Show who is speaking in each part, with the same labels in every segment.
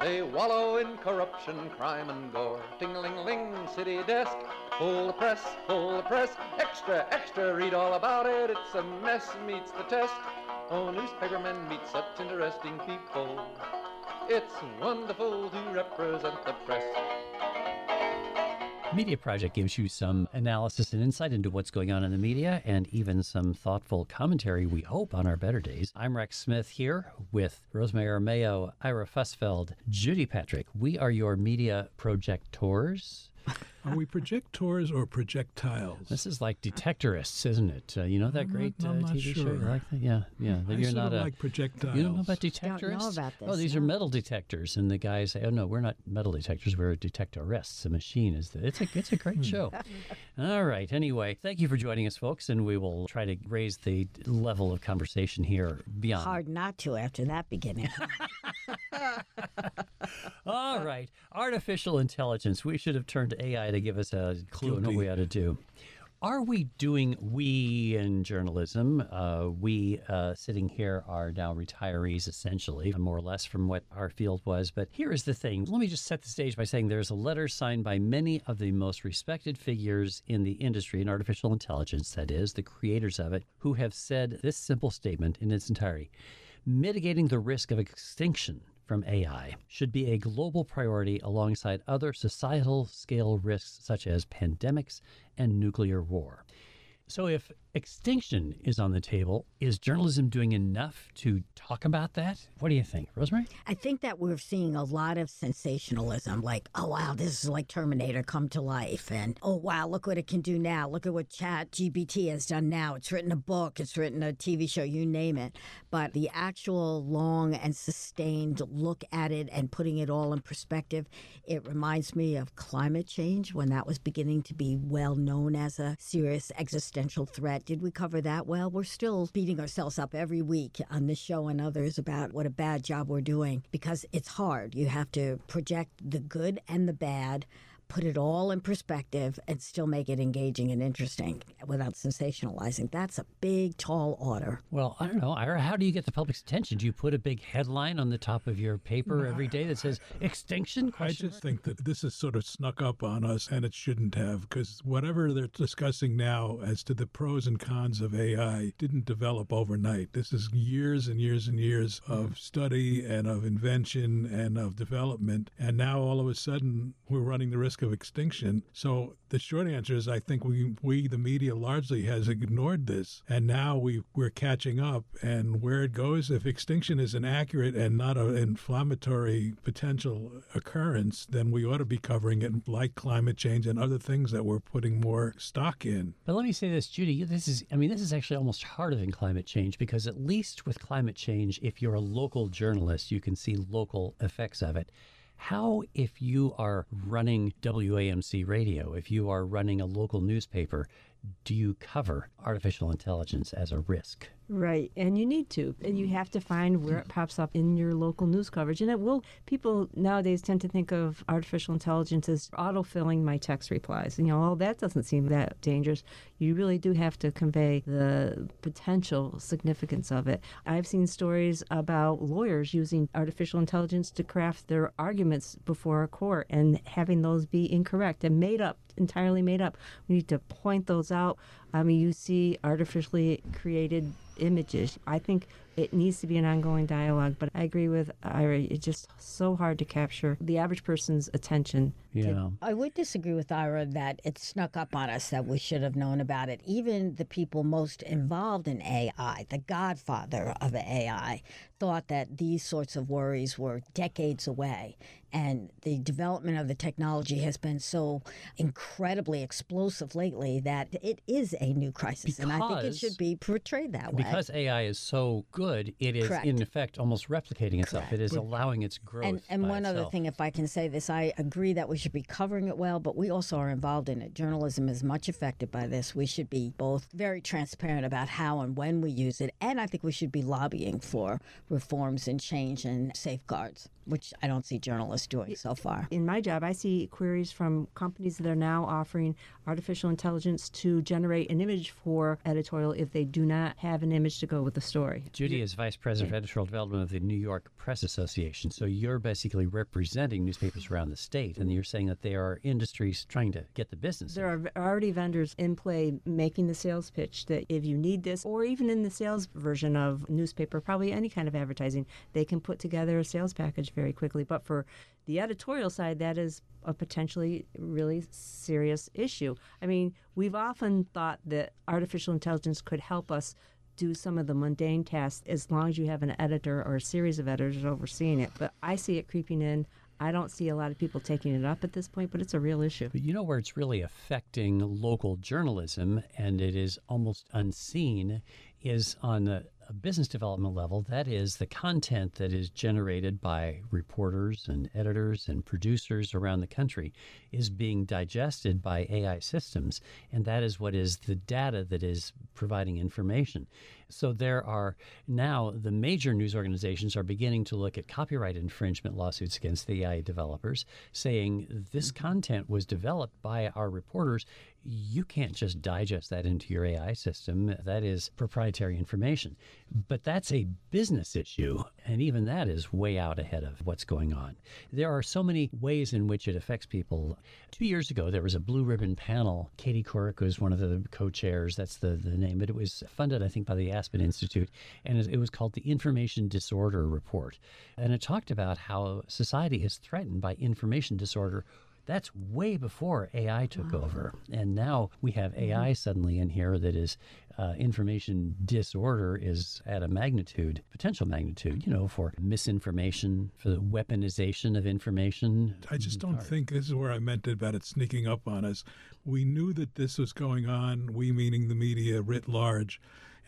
Speaker 1: They wallow in corruption, crime, and gore. Ting-a-ling-ling, city desk, full the press, full the press. Extra, extra, read all about it. It's a mess, meets the test. Oh, newspapermen meet such interesting people. It's wonderful to represent the press.
Speaker 2: Media Project gives you some analysis and insight into what's going on in the media and even some thoughtful commentary, we hope, on our better days. I'm Rex Smith here with Rosemary Armao, Ira Fusfeld, Judy Patrick. We are your media projectors.
Speaker 3: Are we projectors or projectiles?
Speaker 2: This is like detectorists, isn't it? Uh, you know that
Speaker 3: I'm
Speaker 2: great
Speaker 3: not- I'm
Speaker 2: uh,
Speaker 3: not
Speaker 2: TV show?
Speaker 3: sure.
Speaker 2: You like that? Yeah, yeah.
Speaker 3: I
Speaker 2: You're
Speaker 3: sort
Speaker 2: not
Speaker 3: of
Speaker 2: a
Speaker 3: like projectiles.
Speaker 2: You don't know about
Speaker 4: Don't
Speaker 2: detectorists?
Speaker 4: know about
Speaker 2: Oh,
Speaker 4: this,
Speaker 2: these are metal detectors, and the guys say, "Oh no, we're not metal detectors. We're detectorists. The machine is the." It's a it's a
Speaker 4: Hmm.
Speaker 2: great show. All right. Anyway, thank you for joining us, folks, and we will try to raise the level of conversation here beyond.
Speaker 4: Hard not to after that beginning.
Speaker 2: All right. Artificial intelligence. We should have turned to AI to give us a clue on what we ought to do. Are we doing, we in journalism, uh, we uh, sitting here are now retirees essentially, more or less from what our field was. But here is the thing. Let me just set the stage by saying there's a letter signed by many of the most respected figures in the industry, in artificial intelligence, that is, the creators of it, who have said this simple statement in its entirety mitigating the risk of extinction from AI should be a global priority alongside other societal scale risks such as pandemics and nuclear war. So, if extinction is on the table, is journalism doing enough to talk about that? What do you think, Rosemary?
Speaker 4: I think that we're seeing a lot of sensationalism, like, oh wow, this is like Terminator come to life, and oh wow, look what it can do now. Look at what Chat GPT has done now. It's written a book, it's written a TV show, you name it. But the actual long and sustained look at it and putting it all in perspective, it reminds me of climate change when that was beginning to be well known as a serious existential threat. Did we cover that well? We're still beating ourselves up every week on this show and others about what a bad job we're doing because it's hard. You have to project the good and the bad. Put it all in perspective and still make it engaging and interesting without sensationalizing. That's a big, tall order.
Speaker 2: Well, I don't know. Ira, how do you get the public's attention? Do you put a big headline on the top of your paper every day that says extinction?
Speaker 3: I just think that this has sort of snuck up on us, and it shouldn't have, because whatever they're discussing now as to the pros and cons of AI didn't develop overnight. This is years and years and years of hmm. study and of invention and of development, and now all of a sudden we're running the risk of extinction. So the short answer is, I think we, we the media, largely has ignored this, and now we we're catching up. And where it goes, if extinction is an accurate and not an inflammatory potential occurrence, then we ought to be covering it, like climate change and other things that we're putting more stock in.
Speaker 2: But let me say this, Judy. This is, I mean, this is actually almost harder than climate change because at least with climate change, if you're a local journalist, you can see local effects of it. How, if you are running WAMC radio, if you are running a local newspaper, do you cover artificial intelligence as a risk?
Speaker 5: Right, and you need to, and you have to find where it pops up in your local news coverage. And it will. People nowadays tend to think of artificial intelligence as autofilling my text replies. You know, oh, that doesn't seem that dangerous. You really do have to convey the potential significance of it. I've seen stories about lawyers using artificial intelligence to craft their arguments before a court and having those be incorrect and made up, entirely made up. We need to point those out. I mean, you see artificially created images. I think it needs to be an ongoing dialogue, but I agree with Ira. It's just so hard to capture the average person's attention.
Speaker 2: Yeah.
Speaker 4: I would disagree with Ira that it snuck up on us that we should have known about it. Even the people most involved in AI, the godfather of AI, thought that these sorts of worries were decades away. And the development of the technology has been so incredibly explosive lately that it is a new crisis. and I think it should be portrayed that way.
Speaker 2: Because AI is so good, it is
Speaker 4: Correct.
Speaker 2: in effect almost replicating itself.
Speaker 4: Correct.
Speaker 2: It is allowing its growth.
Speaker 4: And, and
Speaker 2: by
Speaker 4: one other thing, if I can say this, I agree that we should be covering it well, but we also are involved in it. Journalism is much affected by this. We should be both very transparent about how and when we use it, and I think we should be lobbying for reforms and change and safeguards, which I don't see journalists doing so far.
Speaker 5: in my job, I see queries from companies that are now offering artificial intelligence to generate an image for editorial if they do not have an image to go with the story.
Speaker 2: Judy is vice president of editorial development of the New York Press Association. So you're basically representing newspapers around the state, and you're saying that there are industries trying to get the business.
Speaker 5: There are already vendors in play making the sales pitch that if you need this, or even in the sales version of newspaper, probably any kind of advertising, they can put together a sales package very quickly. But for the editorial side, that is a potentially really serious issue. I mean, we've often thought that artificial intelligence could help us do some of the mundane tasks as long as you have an editor or a series of editors overseeing it. But I see it creeping in. I don't see a lot of people taking it up at this point, but it's a real issue.
Speaker 2: But you know where it's really affecting local journalism, and it is almost unseen, is on a, a business development level. That is the content that is generated by reporters and editors and producers around the country is being digested by AI systems, and that is what is the data that is providing information. So there are now the major news organizations are beginning to look at copyright infringement lawsuits against the AI developers, saying this content was developed by our reporters. You can't just digest that into your AI system. That is proprietary information. But that's a business issue, and even that is way out ahead of what's going on. There are so many ways in which it affects people. Two years ago, there was a blue ribbon panel. Katie Couric was one of the co-chairs. That's the, the name. But it was funded, I think, by the Aspen Institute, and it was called the Information Disorder Report. And it talked about how society is threatened by information disorder that's way before AI took over. And now we have AI suddenly in here that is uh, information disorder is at a magnitude, potential magnitude, you know, for misinformation, for the weaponization of information.
Speaker 3: I just don't think this is where I meant it about it sneaking up on us. We knew that this was going on, we meaning the media writ large,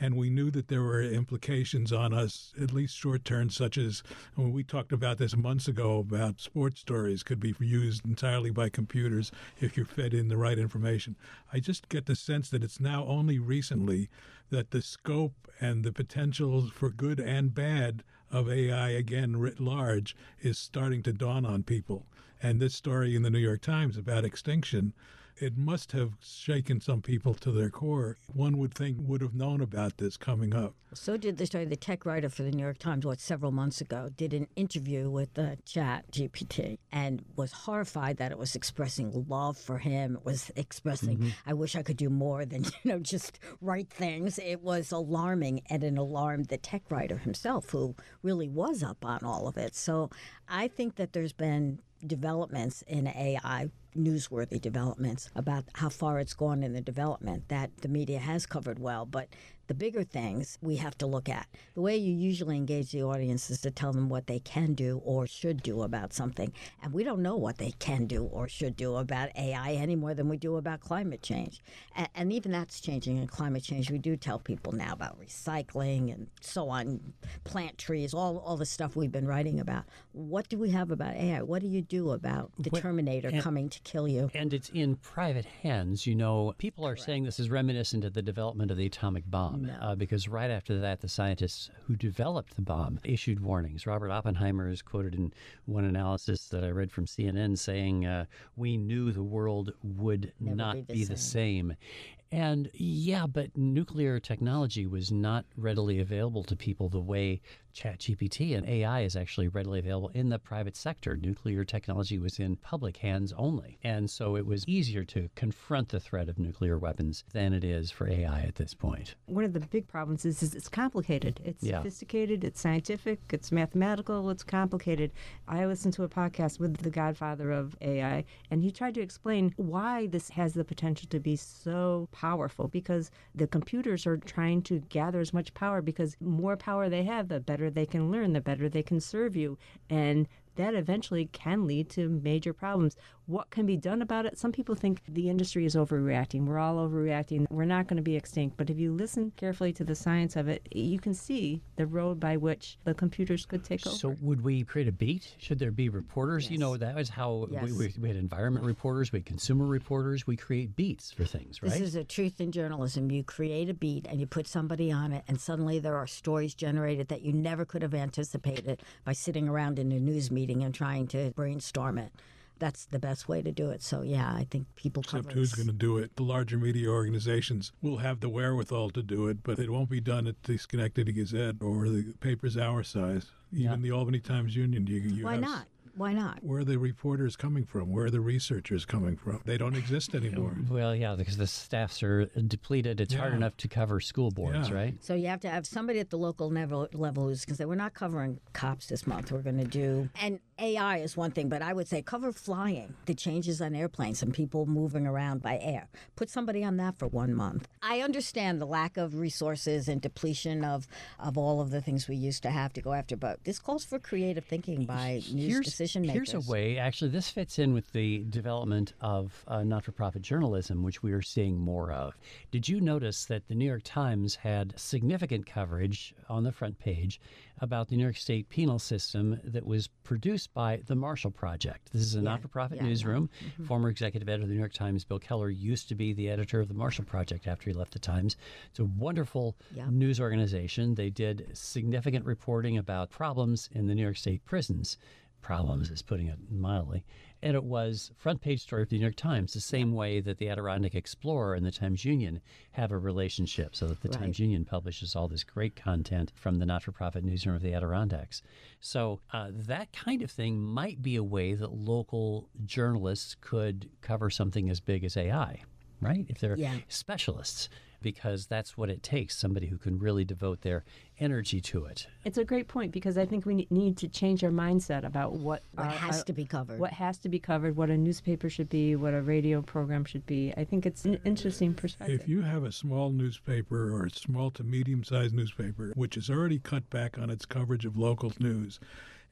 Speaker 3: and we knew that there were implications on us, at least short term, such as when we talked about this months ago about sports stories could be used entirely by computers if you're fed in the right information. I just get the sense that it's now only recently that the scope and the potential for good and bad of AI, again writ large, is starting to dawn on people. And this story in the New York Times about extinction, it must have shaken some people to their core. One would think would have known about this coming up.
Speaker 4: So did the story. The tech writer for the New York Times, what several months ago, did an interview with the Chat GPT and was horrified that it was expressing love for him. It was expressing, mm-hmm. "I wish I could do more than you know just write things." It was alarming and it alarmed the tech writer himself, who really was up on all of it. So I think that there's been developments in AI newsworthy developments about how far it's gone in the development that the media has covered well. But the bigger things we have to look at. The way you usually engage the audience is to tell them what they can do or should do about something. And we don't know what they can do or should do about AI any more than we do about climate change. And, and even that's changing in climate change. We do tell people now about recycling and so on, plant trees, all, all the stuff we've been writing about. What do we have about AI? What do you do about the
Speaker 2: What-
Speaker 4: Terminator
Speaker 2: and-
Speaker 4: coming to kill you?
Speaker 2: And it's in private hands. You know, people are saying this is reminiscent of the development of the atomic bomb. Uh, because right after that, the scientists who developed the bomb issued warnings. Robert Oppenheimer is quoted in one analysis that I read from CNN saying, uh, We knew the world would
Speaker 4: Never
Speaker 2: not
Speaker 4: be the
Speaker 2: be the same. And yeah, but nuclear technology was not readily available to people the way ChatGPT and AI is actually readily available in the private sector. Nuclear technology was in public hands only. And so it was easier to confront the threat of nuclear weapons than it is for AI at this point.
Speaker 5: One of the big problems is, is it's complicated. It's
Speaker 2: Yeah.
Speaker 5: sophisticated, it's scientific, it's mathematical, it's complicated. I listened to a podcast with the godfather of AI, and he tried to explain why this has the potential to be so powerful because the computers are trying to gather as much power because more power they have, the better they can learn, the better they can serve you. And that eventually can lead to major problems. What can be done about it? Some people think the industry is overreacting. We're all overreacting. We're not going to be extinct. But if you listen carefully to the science of it, you can see the road by which the computers could take over.
Speaker 2: So, would we create a beat? Should there be reporters? You know, that was how
Speaker 4: Yes.
Speaker 2: we, we, we had environment reporters, we had consumer reporters. We create beats for things, right?
Speaker 4: This is a truth in journalism. You create a beat and you put somebody on it, and suddenly there are stories generated that you never could have anticipated by sitting around in a news meeting and trying to brainstorm it. That's the best way to do it. So, yeah, I think people
Speaker 3: Except
Speaker 4: cover
Speaker 3: who's going to do it? The larger media organizations will have the wherewithal to do it, but it won't be done at the Schenectady Gazette or the papers our size. Even the Albany Times Union. You, you
Speaker 4: Why not? Why not?
Speaker 3: Where are the reporters coming from? Where are the researchers coming from? They don't exist anymore.
Speaker 2: well, yeah, because the staffs are depleted. It's hard enough to cover school boards,
Speaker 3: Yeah.
Speaker 2: right?
Speaker 4: So you have to have somebody at the local level, level who's going to say, we're not covering cops this month. We're going to do, and AI is one thing, but I would say cover flying, the changes on airplanes and people moving around by air. Put somebody on that for one month. I understand the lack of resources and depletion of, of all of the things we used to have to go after, but this calls for creative thinking by news
Speaker 2: here's,
Speaker 4: decision makers.
Speaker 2: Here's a way, actually, this fits in with the development of uh, not for profit journalism, which we are seeing more of. Did you notice that the New York Times had significant coverage on the front page about the New York State penal system that was produced by the Marshall Project? This is a not for profit
Speaker 4: yeah,
Speaker 2: newsroom. Mm-hmm. Former executive editor of the New York Times, Bill Keller, used to be the editor of the Marshall Project after he left the Times. It's a wonderful
Speaker 4: Yeah.
Speaker 2: news organization. They did significant reporting about problems in the New York State prisons problems, is putting it mildly. And it was front page story of the New York Times, the same way that the Adirondack Explorer and the Times Union have a relationship, so that the Times Union publishes all this great content from the not for profit newsroom of the Adirondacks. So uh, that kind of thing might be a way that local journalists could cover something as big as AI, right? If they're
Speaker 4: Yeah.
Speaker 2: specialists. Because that's what it takes somebody who can really devote their energy to it.
Speaker 5: It's a great point because I think we need to change our mindset about what,
Speaker 4: What
Speaker 5: our-
Speaker 4: has
Speaker 5: our-
Speaker 4: to be covered.
Speaker 5: what has to be covered, what a newspaper should be, what a radio program should be. I think it's an interesting perspective.
Speaker 3: If you have a small newspaper or a small to medium sized newspaper, which has already cut back on its coverage of local news,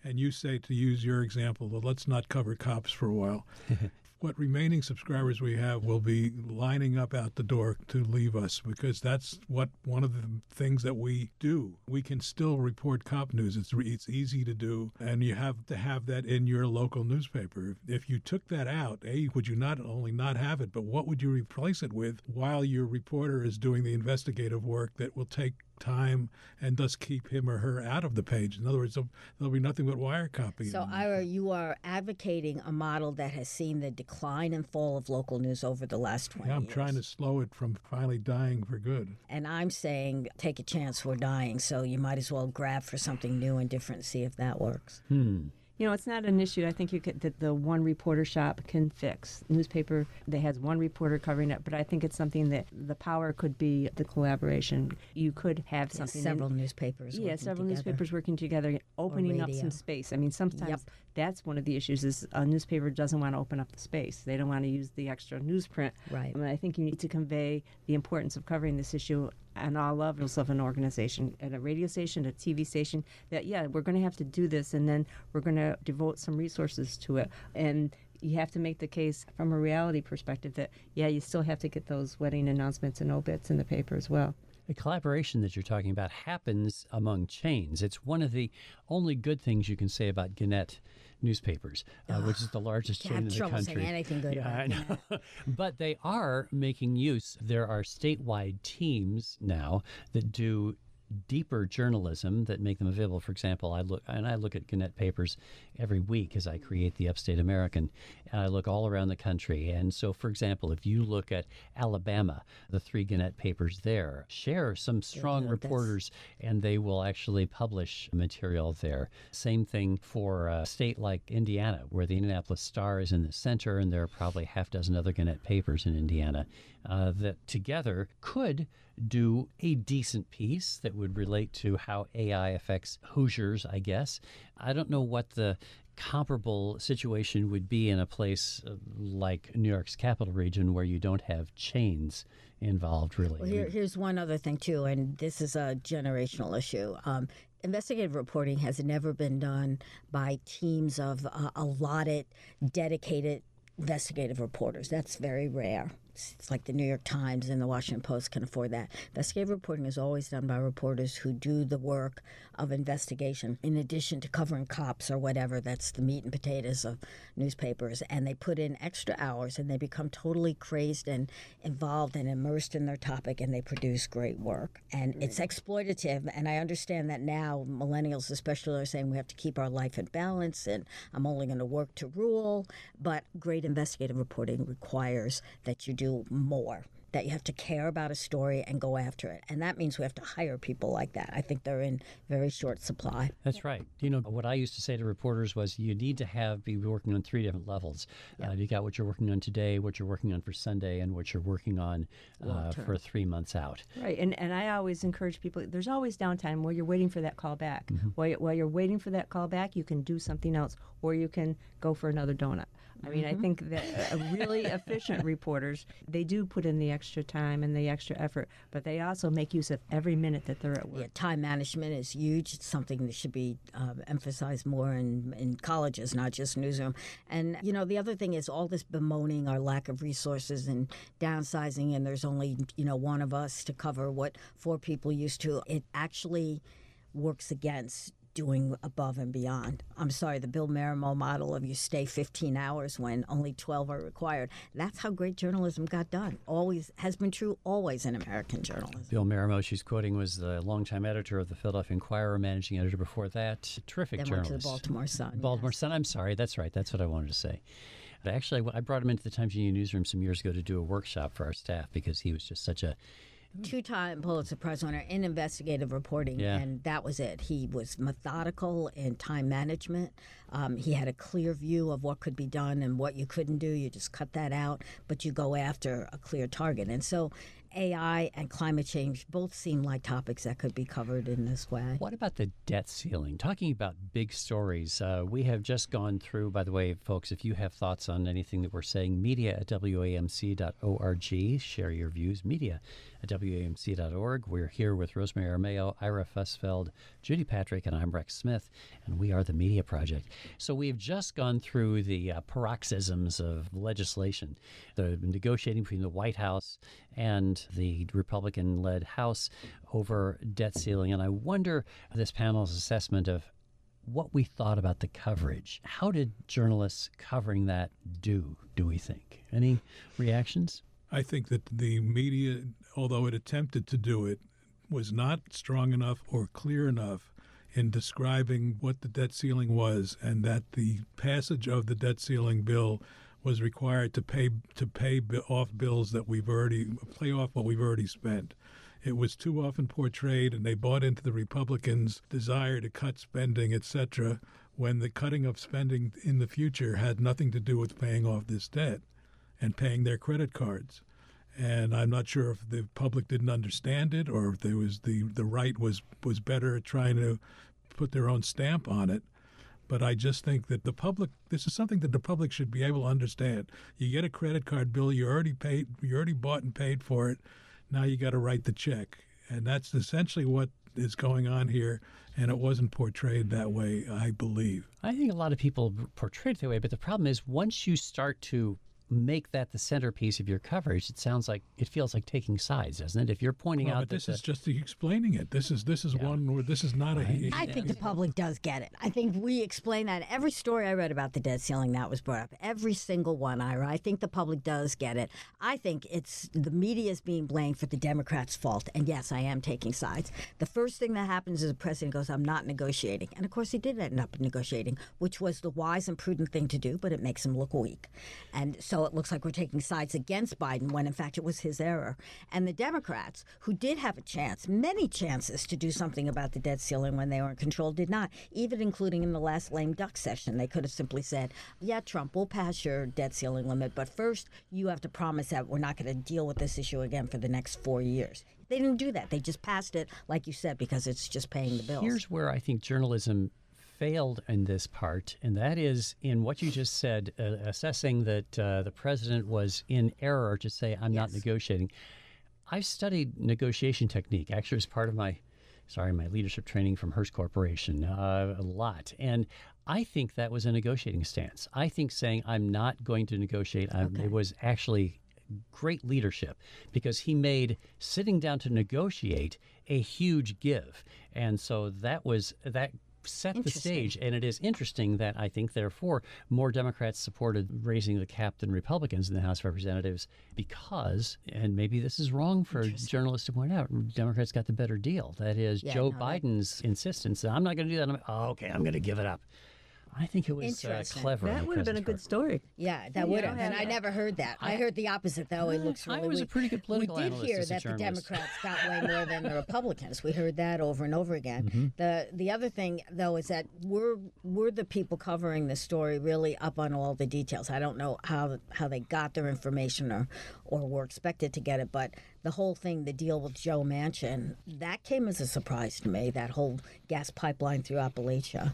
Speaker 3: and you say, to use your example, well, let's not cover cops for a while, what remaining subscribers we have will be lining up out the door to leave us because that's what one of the things that we do. We can still report cop news. It's re- it's easy to do, and you have to have that in your local newspaper. If you took that out, a would you not only not have it, but what would you replace it with while your reporter is doing the investigative work that will take time and thus keep him or her out of the page. In other words, there'll, there'll be nothing but wire copy.
Speaker 4: So, Ira, you are advocating a model that has seen the decline and fall of local news over the last 20
Speaker 3: Yeah, I'm
Speaker 4: years.
Speaker 3: trying to slow it from finally dying for good.
Speaker 4: And I'm saying take a chance, we're dying, so you might as well grab for something new and different, see if that works. Hmm.
Speaker 5: You know, it's not an issue. I think you could that the one reporter shop can fix. Newspaper that has one reporter covering it, but I think it's something that the power could be the collaboration. You could have
Speaker 4: Yeah,
Speaker 5: something.
Speaker 4: several newspapers.
Speaker 5: yeah,
Speaker 4: working
Speaker 5: several
Speaker 4: together.
Speaker 5: newspapers working together, opening up some space. I mean, sometimes
Speaker 4: Yep.
Speaker 5: that's one of the issues is a newspaper doesn't want to open up the space. They don't want to use the extra newsprint.
Speaker 4: Right.
Speaker 5: I mean, I think you need to convey the importance of covering this issue on all levels of an organization, at a radio station, a TV station. That yeah, we're going to have to do this, and then we're going to devote some resources to it. And you have to make the case from a reality perspective that yeah, you still have to get those wedding announcements and obits in the paper as well.
Speaker 2: The collaboration that you're talking about happens among chains. It's one of the only good things you can say about Gannett newspapers, uh, which is the largest chain in the country.
Speaker 4: anything good
Speaker 2: Yeah,
Speaker 4: about
Speaker 2: I know. but they are making use. There are statewide teams now that do deeper journalism that make them available. For example, I look and I look at Gannett papers every week as I create the Upstate American, and I look all around the country. And so, for example, if you look at Alabama, the three Gannett papers there share some strong
Speaker 4: yeah,
Speaker 2: reporters, and they will actually publish material there. Same thing for a state like Indiana, where the Indianapolis Star is in the center, and there are probably half dozen other Gannett papers in Indiana uh, that together could do a decent piece that would relate to how AI affects Hoosiers, I guess. I don't know what the comparable situation would be in a place uh, like New York's capital region where you don't have chains involved, really.
Speaker 4: Well, here, here's one other thing, too, and this is a generational issue. Um, investigative reporting has never been done by teams of uh, allotted, dedicated investigative reporters. That's very rare. It's like the New York Times and the Washington Post can afford that. Investigative reporting is always done by reporters who do the work of investigation in addition to covering cops or whatever. That's the meat and potatoes of newspapers. And they put in extra hours and they become totally crazed and involved and immersed in their topic and they produce great work. And it's exploitative. And I understand that now millennials, especially, are saying we have to keep our life in balance and I'm only going to work to rule. But great investigative reporting requires that you do more that you have to care about a story and go after it. And that means we have to hire people like that. I think they're in very short supply.
Speaker 2: That's right. You know, what I used to say to reporters was you need to have be working on three different levels. Uh, you got what you're working on today, what you're working on for Sunday, and what you're working on uh, for three months out.
Speaker 5: Right, and and I always encourage people. There's always downtime while you're waiting for that call back. While, while you're waiting for that call back, you can do something else, or you can go for another donut. I mean, I think that uh, really efficient reporters they do put in the extra time and the extra effort, but they also make use of every minute that they're at work.
Speaker 4: Yeah, time management is huge. It's something that should be uh, emphasized more in, in colleges, not just newsroom. And, you know, the other thing is all this bemoaning our lack of resources and downsizing, and there's only, you know, one of us to cover what four people used to. It actually works against doing above and beyond. I'm sorry, the Bill Marimow model of you stay 15 hours when only 12 are required. That's how great journalism got done. Always has been true, always in American journalism.
Speaker 2: Bill Marimow, she's quoting, was the longtime editor of the Philadelphia Inquirer, managing editor before that. Terrific
Speaker 4: Then
Speaker 2: journalist.
Speaker 4: went to the Baltimore Sun.
Speaker 2: Baltimore Sun. I'm sorry. That's right. That's what I wanted to say. But actually, I brought him into the Times Union newsroom some years ago to do a workshop for our staff because he was just such a
Speaker 4: two-time Pulitzer Prize winner in investigative reporting,
Speaker 2: Yeah.
Speaker 4: and that was it. He was methodical in time management. Um, he had a clear view of what could be done and what you couldn't do. You just cut that out, but you go after a clear target. And so, AI and climate change both seem like topics that could be covered in this way.
Speaker 2: What about the debt ceiling? Talking about big stories, uh, we have just gone through, by the way, folks, if you have thoughts on anything that we're saying, media at wamc.org. Share your views, media at wamc.org. We're here with Rosemary Armao, Ira Fusfeld, Judy Patrick, and I'm Rex Smith, and we are the Media Project. So we've just gone through the uh, paroxysms of legislation, the negotiating between the White House and the Republican led House over debt ceiling. And I wonder this panel's assessment of what we thought about the coverage. How did journalists covering that do, do we think? Any reactions?
Speaker 3: I think that the media, although it attempted to do it, was not strong enough or clear enough in describing what the debt ceiling was and that the passage of the debt ceiling bill was required to pay to pay off bills that we've already pay off what we've already spent. It was too often portrayed, and they bought into the Republicans' desire to cut spending, etc., when the cutting of spending in the future had nothing to do with paying off this debt and paying their credit cards. And I'm not sure if the public didn't understand it or if there was the, the right was, was better at trying to put their own stamp on it. But I just think that the public, this is something that the public should be able to understand. You get a credit card bill, you already paid, you already bought and paid for it. Now you got to write the check. And that's essentially what is going on here. And it wasn't portrayed that way, I believe.
Speaker 2: I think a lot of people portray it that way, but the problem is once you start to make that the centerpiece of your coverage, it sounds like it feels like taking sides, doesn't it? If you're pointing
Speaker 3: Well,
Speaker 2: out
Speaker 3: but
Speaker 2: that
Speaker 3: this
Speaker 2: the-
Speaker 3: is just the explaining it. This is this is one where this is not a.
Speaker 4: I think the public does get it. I think we explain that. Every story I read about the debt ceiling that was brought up, every single one, Ira, I think the public does get it. I think it's the media is being blamed for the Democrats' fault. And yes, I am taking sides. The first thing that happens is the president goes, I'm not negotiating. And of course, he did end up negotiating, which was the wise and prudent thing to do, but it makes him look weak. And so it looks like we're taking sides against Biden when in fact it was his error. And the Democrats, who did have a chance, many chances to do something about the debt ceiling when they were in control, did not, even including in the last lame duck session. They could have simply said, Yeah, Trump, we'll pass your debt ceiling limit, but first you have to promise that we're not going to deal with this issue again for the next four years. They didn't do that. They just passed it, like you said, because it's just paying the bills.
Speaker 2: Here's where I think journalism failed in this part, and that is in what you just said, uh, assessing that uh, the president was in error to say, I'm not negotiating. I've studied negotiation technique, actually, as part of my, sorry, my leadership training from Hearst Corporation, uh, a lot. And I think that was a negotiating stance. I think saying, I'm not going to negotiate, I'm, it was actually great leadership because he made sitting down to negotiate a huge give. And so that was that set the stage and it is interesting that I think therefore more Democrats supported raising the cap than Republicans in the House of Representatives because and maybe this is wrong for journalists to point out Democrats got the better deal. That is
Speaker 4: Yeah,
Speaker 2: Joe
Speaker 4: no, that-
Speaker 2: Biden's insistence that I'm not going to do that. I'm, oh, okay I'm going to give it up I think it was uh,
Speaker 4: Interesting.
Speaker 2: clever
Speaker 5: That would have been a good story.
Speaker 4: Yeah, that
Speaker 5: you
Speaker 4: would
Speaker 5: know,
Speaker 4: have. And I never heard that. I,
Speaker 2: I-
Speaker 4: heard the opposite, though. It looks
Speaker 2: I
Speaker 4: really
Speaker 2: was a pretty good political
Speaker 4: We did
Speaker 2: analyst
Speaker 4: hear that the. Democrats got way more than the Republicans. We heard that over and over again.
Speaker 2: Mm-hmm.
Speaker 4: The the other thing, though, is that we're we're the people covering the story really up on all the details. I don't know how how they got their information or or were expected to get it, but the whole thing, the deal with Joe Manchin, that came as a surprise to me. That whole gas pipeline through Appalachia.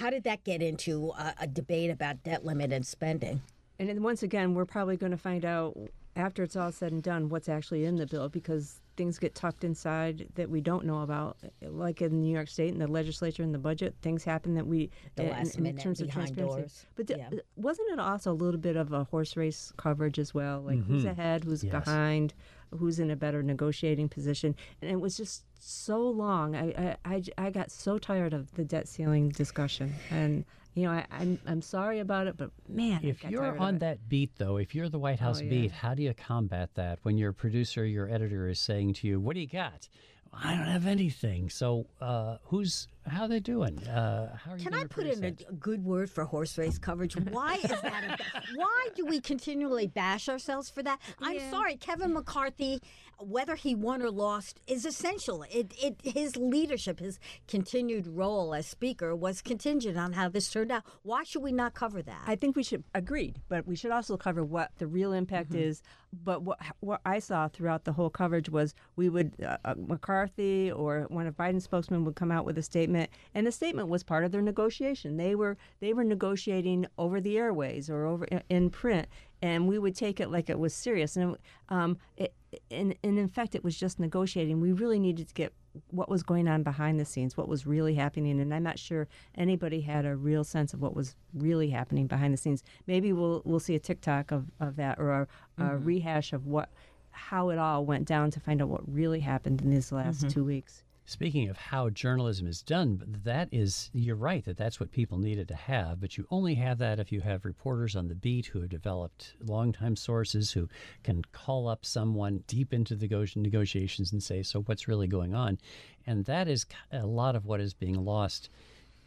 Speaker 4: How did that get into a, a debate about debt limit and spending?
Speaker 5: And then once again, we're probably going to find out after it's all said and done what's actually in the bill because things get tucked inside that we don't know about. Like in New York State and the legislature and the budget, things happen that we
Speaker 4: The
Speaker 5: in-
Speaker 4: last
Speaker 5: in,
Speaker 4: minute
Speaker 5: terms of transparency.
Speaker 4: doors.
Speaker 5: But the-
Speaker 4: Yeah.
Speaker 5: wasn't it also a little bit of a horse race coverage as well? Like who's mm-hmm. ahead, who's
Speaker 2: Yes.
Speaker 5: behind, who's in a better negotiating position? And it was just so long. I, I, I got so tired of the debt ceiling discussion and. You know, I, I'm I'm sorry about it, but man, I
Speaker 2: If you're on that beat, though, if you're the White House
Speaker 5: Oh, yeah.
Speaker 2: beat, how do you combat that when your producer, your editor is saying to you, "What do you got?" I don't have anything. So, uh, who's how are they doing? Uh, how are?
Speaker 4: Can
Speaker 2: gonna
Speaker 4: I put in a, a good word for horse race coverage? Why is that? A, why do we continually bash ourselves for that? I'm
Speaker 5: Yeah.
Speaker 4: sorry, Kevin McCarthy, whether he won or lost, is essential. It, it, his leadership, his continued role as speaker, was contingent on how this turned out. Why should we not cover that?
Speaker 5: I think we should agreed, but we should also cover what the real impact is. But what what I saw throughout the whole coverage was we would uh, uh, McCarthy or one of Biden's spokesmen would come out with a statement, and the statement was part of their negotiation. They were they were negotiating over the airways or over in, in print, and we would take it like it was serious. And um, it, and, and in fact, it was just negotiating. We really needed to get what was going on behind the scenes, what was really happening, and I'm not sure anybody had a real sense of what was really happening behind the scenes. Maybe we'll we'll see a TikTok of, of that or a, a rehash of what how it all went down to find out what really happened in these last two weeks.
Speaker 2: Speaking of how journalism is done, that is, you're right that that's what people needed to have, but you only have that if you have reporters on the beat who have developed longtime sources who can call up someone deep into the negotiations and say, so what's really going on? And that is a lot of what is being lost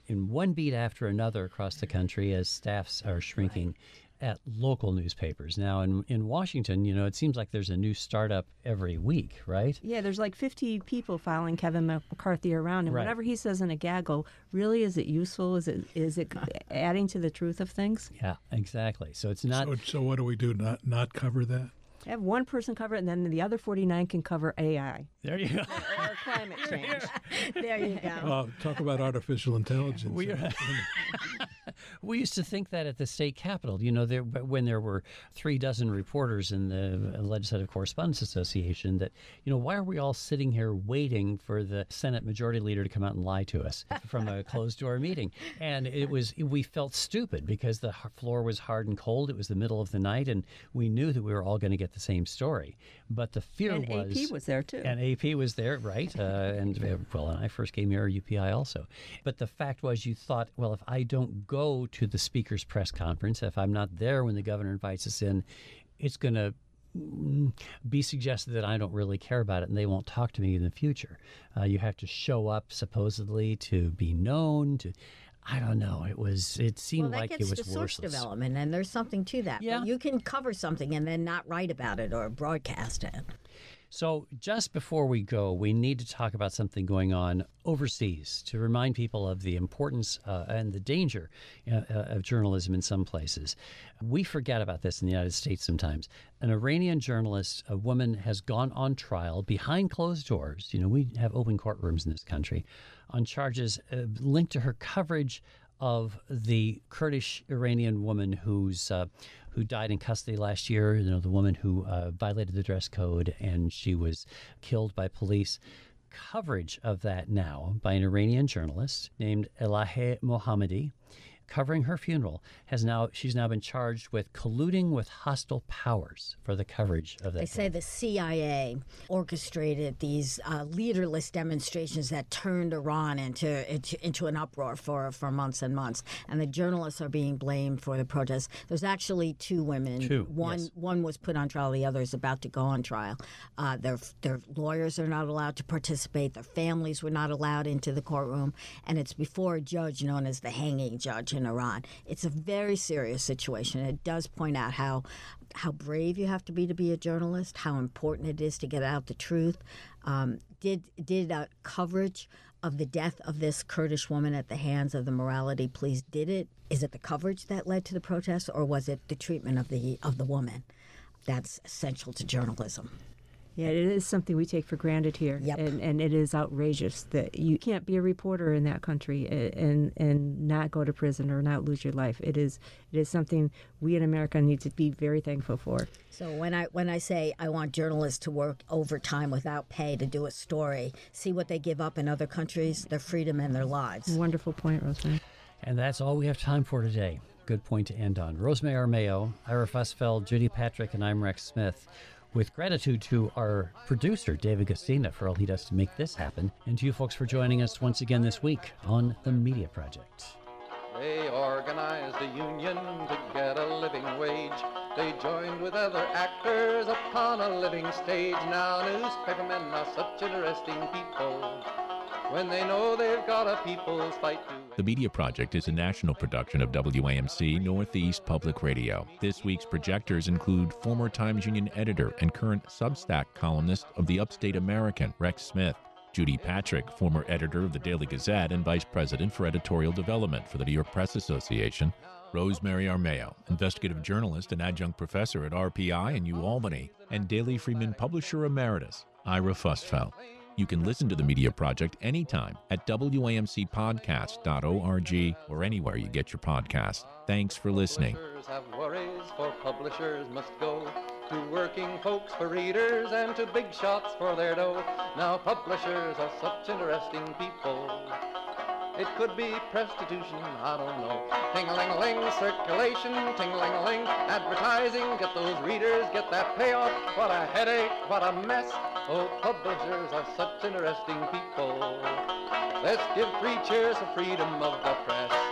Speaker 2: in one beat after another across the country as staffs are shrinking at local newspapers. Now, in, in Washington, you know, it seems like there's a new startup every week, right?
Speaker 5: Yeah, there's like 50 people following Kevin McCarthy around, and
Speaker 2: Right.
Speaker 5: whatever he says in a gaggle, really is it useful? Is it is it adding to the truth of things?
Speaker 2: Yeah, exactly. So it's not.
Speaker 3: So, so what do we do? Not not cover that?
Speaker 5: Have one person cover it, and then the other 49 can cover AI
Speaker 2: there you go.
Speaker 5: or climate change.
Speaker 4: there you go.
Speaker 3: Uh, talk about artificial intelligence.
Speaker 2: We are- we used to think that at the state capitol, you know, there when there were three dozen reporters in the Legislative Correspondents Association, that you know, why are we all sitting here waiting for the Senate Majority Leader to come out and lie to us from a closed door meeting? And it was we felt stupid because the floor was hard and cold. It was the middle of the night, and we knew that we were all going to get the same story. But the fear
Speaker 5: And
Speaker 2: was
Speaker 5: AP was there too.
Speaker 2: and AP was there, right? Uh, and uh, well, and I first came here, UPI also. But the fact was, you thought, well, if I don't go to the speaker's press conference, if I'm not there when the governor invites us in, it's going to be suggested that I don't really care about it and they won't talk to me in the future. Uh, you have to show up supposedly to be known to. I don't know. It was. It seemed
Speaker 4: Well,
Speaker 2: like it was
Speaker 4: to source
Speaker 2: worthless.
Speaker 4: development, and there's something to that. But
Speaker 2: Yeah.
Speaker 4: you can cover something and then not write about it or broadcast it.
Speaker 2: So, just before we go, we need to talk about something going on overseas to remind people of the importance uh, and the danger uh, uh, of journalism in some places. We forget about this in the United States sometimes. An Iranian journalist, a woman, has gone on trial behind closed doors. You know, we have open courtrooms in this country on charges uh, linked to her coverage of the Kurdish Iranian woman who's uh, who died in custody last year. You know, the woman who uh, violated the dress code and she was killed by police. Coverage of that now by an Iranian journalist named Elahe Mohammadi covering her funeral has now she's now been charged with colluding with hostile powers for the coverage of that.
Speaker 4: They say the CIA orchestrated these uh, leaderless demonstrations that turned Iran into, into into an uproar for for months and months, and the journalists are being blamed for the protests. There's actually two women.
Speaker 2: Two,
Speaker 4: One
Speaker 2: yes.
Speaker 4: one was put on trial. The other is about to go on trial. Uh, their their lawyers are not allowed to participate. Their families were not allowed into the courtroom, and it's before a judge known as the hanging judge in Iran. It's a very serious situation. It does point out how how brave you have to be to be a journalist, how important it is to get out the truth. Um, did did uh, coverage of the death of this Kurdish woman at the hands of the morality police did it? Is it the coverage that led to the protests, or was it the treatment of the of the woman? That's essential to journalism.
Speaker 5: Yeah, it is something we take for granted here,
Speaker 4: Yep.
Speaker 5: and and it is outrageous that you can't be a reporter in that country and and not go to prison or not lose your life. It is it is something we in America need to be very thankful for.
Speaker 4: So when I when I say I want journalists to work overtime without pay to do a story, see what they give up in other countries, their freedom and their lives.
Speaker 5: Wonderful point, Rosemary.
Speaker 2: And that's all we have time for today. Good point to end on. Rosemary Armao, Ira Fusfeld, Judy Patrick, and I'm Rex Smith. With gratitude to our producer, David Guistina, for all he does to make this happen, and to you folks for joining us once again this week on The Media Project.
Speaker 1: They organized a union to get a living wage. They joined with other actors upon a living stage. Now newspapermen are such interesting people. When they know they've got a people's fight to.
Speaker 6: The Media Project is a national production of WAMC Northeast Public Radio. This week's projectors include former Times Union editor and current Substack columnist of the Upstate American, Rex Smith. Judy Patrick, former editor of the Daily Gazette and vice president for editorial development for the New York Press Association. Rosemary Armao, investigative journalist and adjunct professor at RPI in New Albany, and Daily Freeman publisher emeritus, Ira Fusfeld. You can listen to the Media Project anytime at WAMCpodcast.org or anywhere you get your podcasts. Thanks for listening.
Speaker 1: Have worries, for publishers must go to working folks for readers and to big shots for their dough. Now publishers are such interesting people. It could be prostitution, I don't know. Ting-a-ling-a-ling, circulation, ting-a-ling-a-ling, advertising, get those readers, get that payoff. What a headache, what a mess. Oh, publishers are such interesting people. Let's give three cheers for freedom of the press.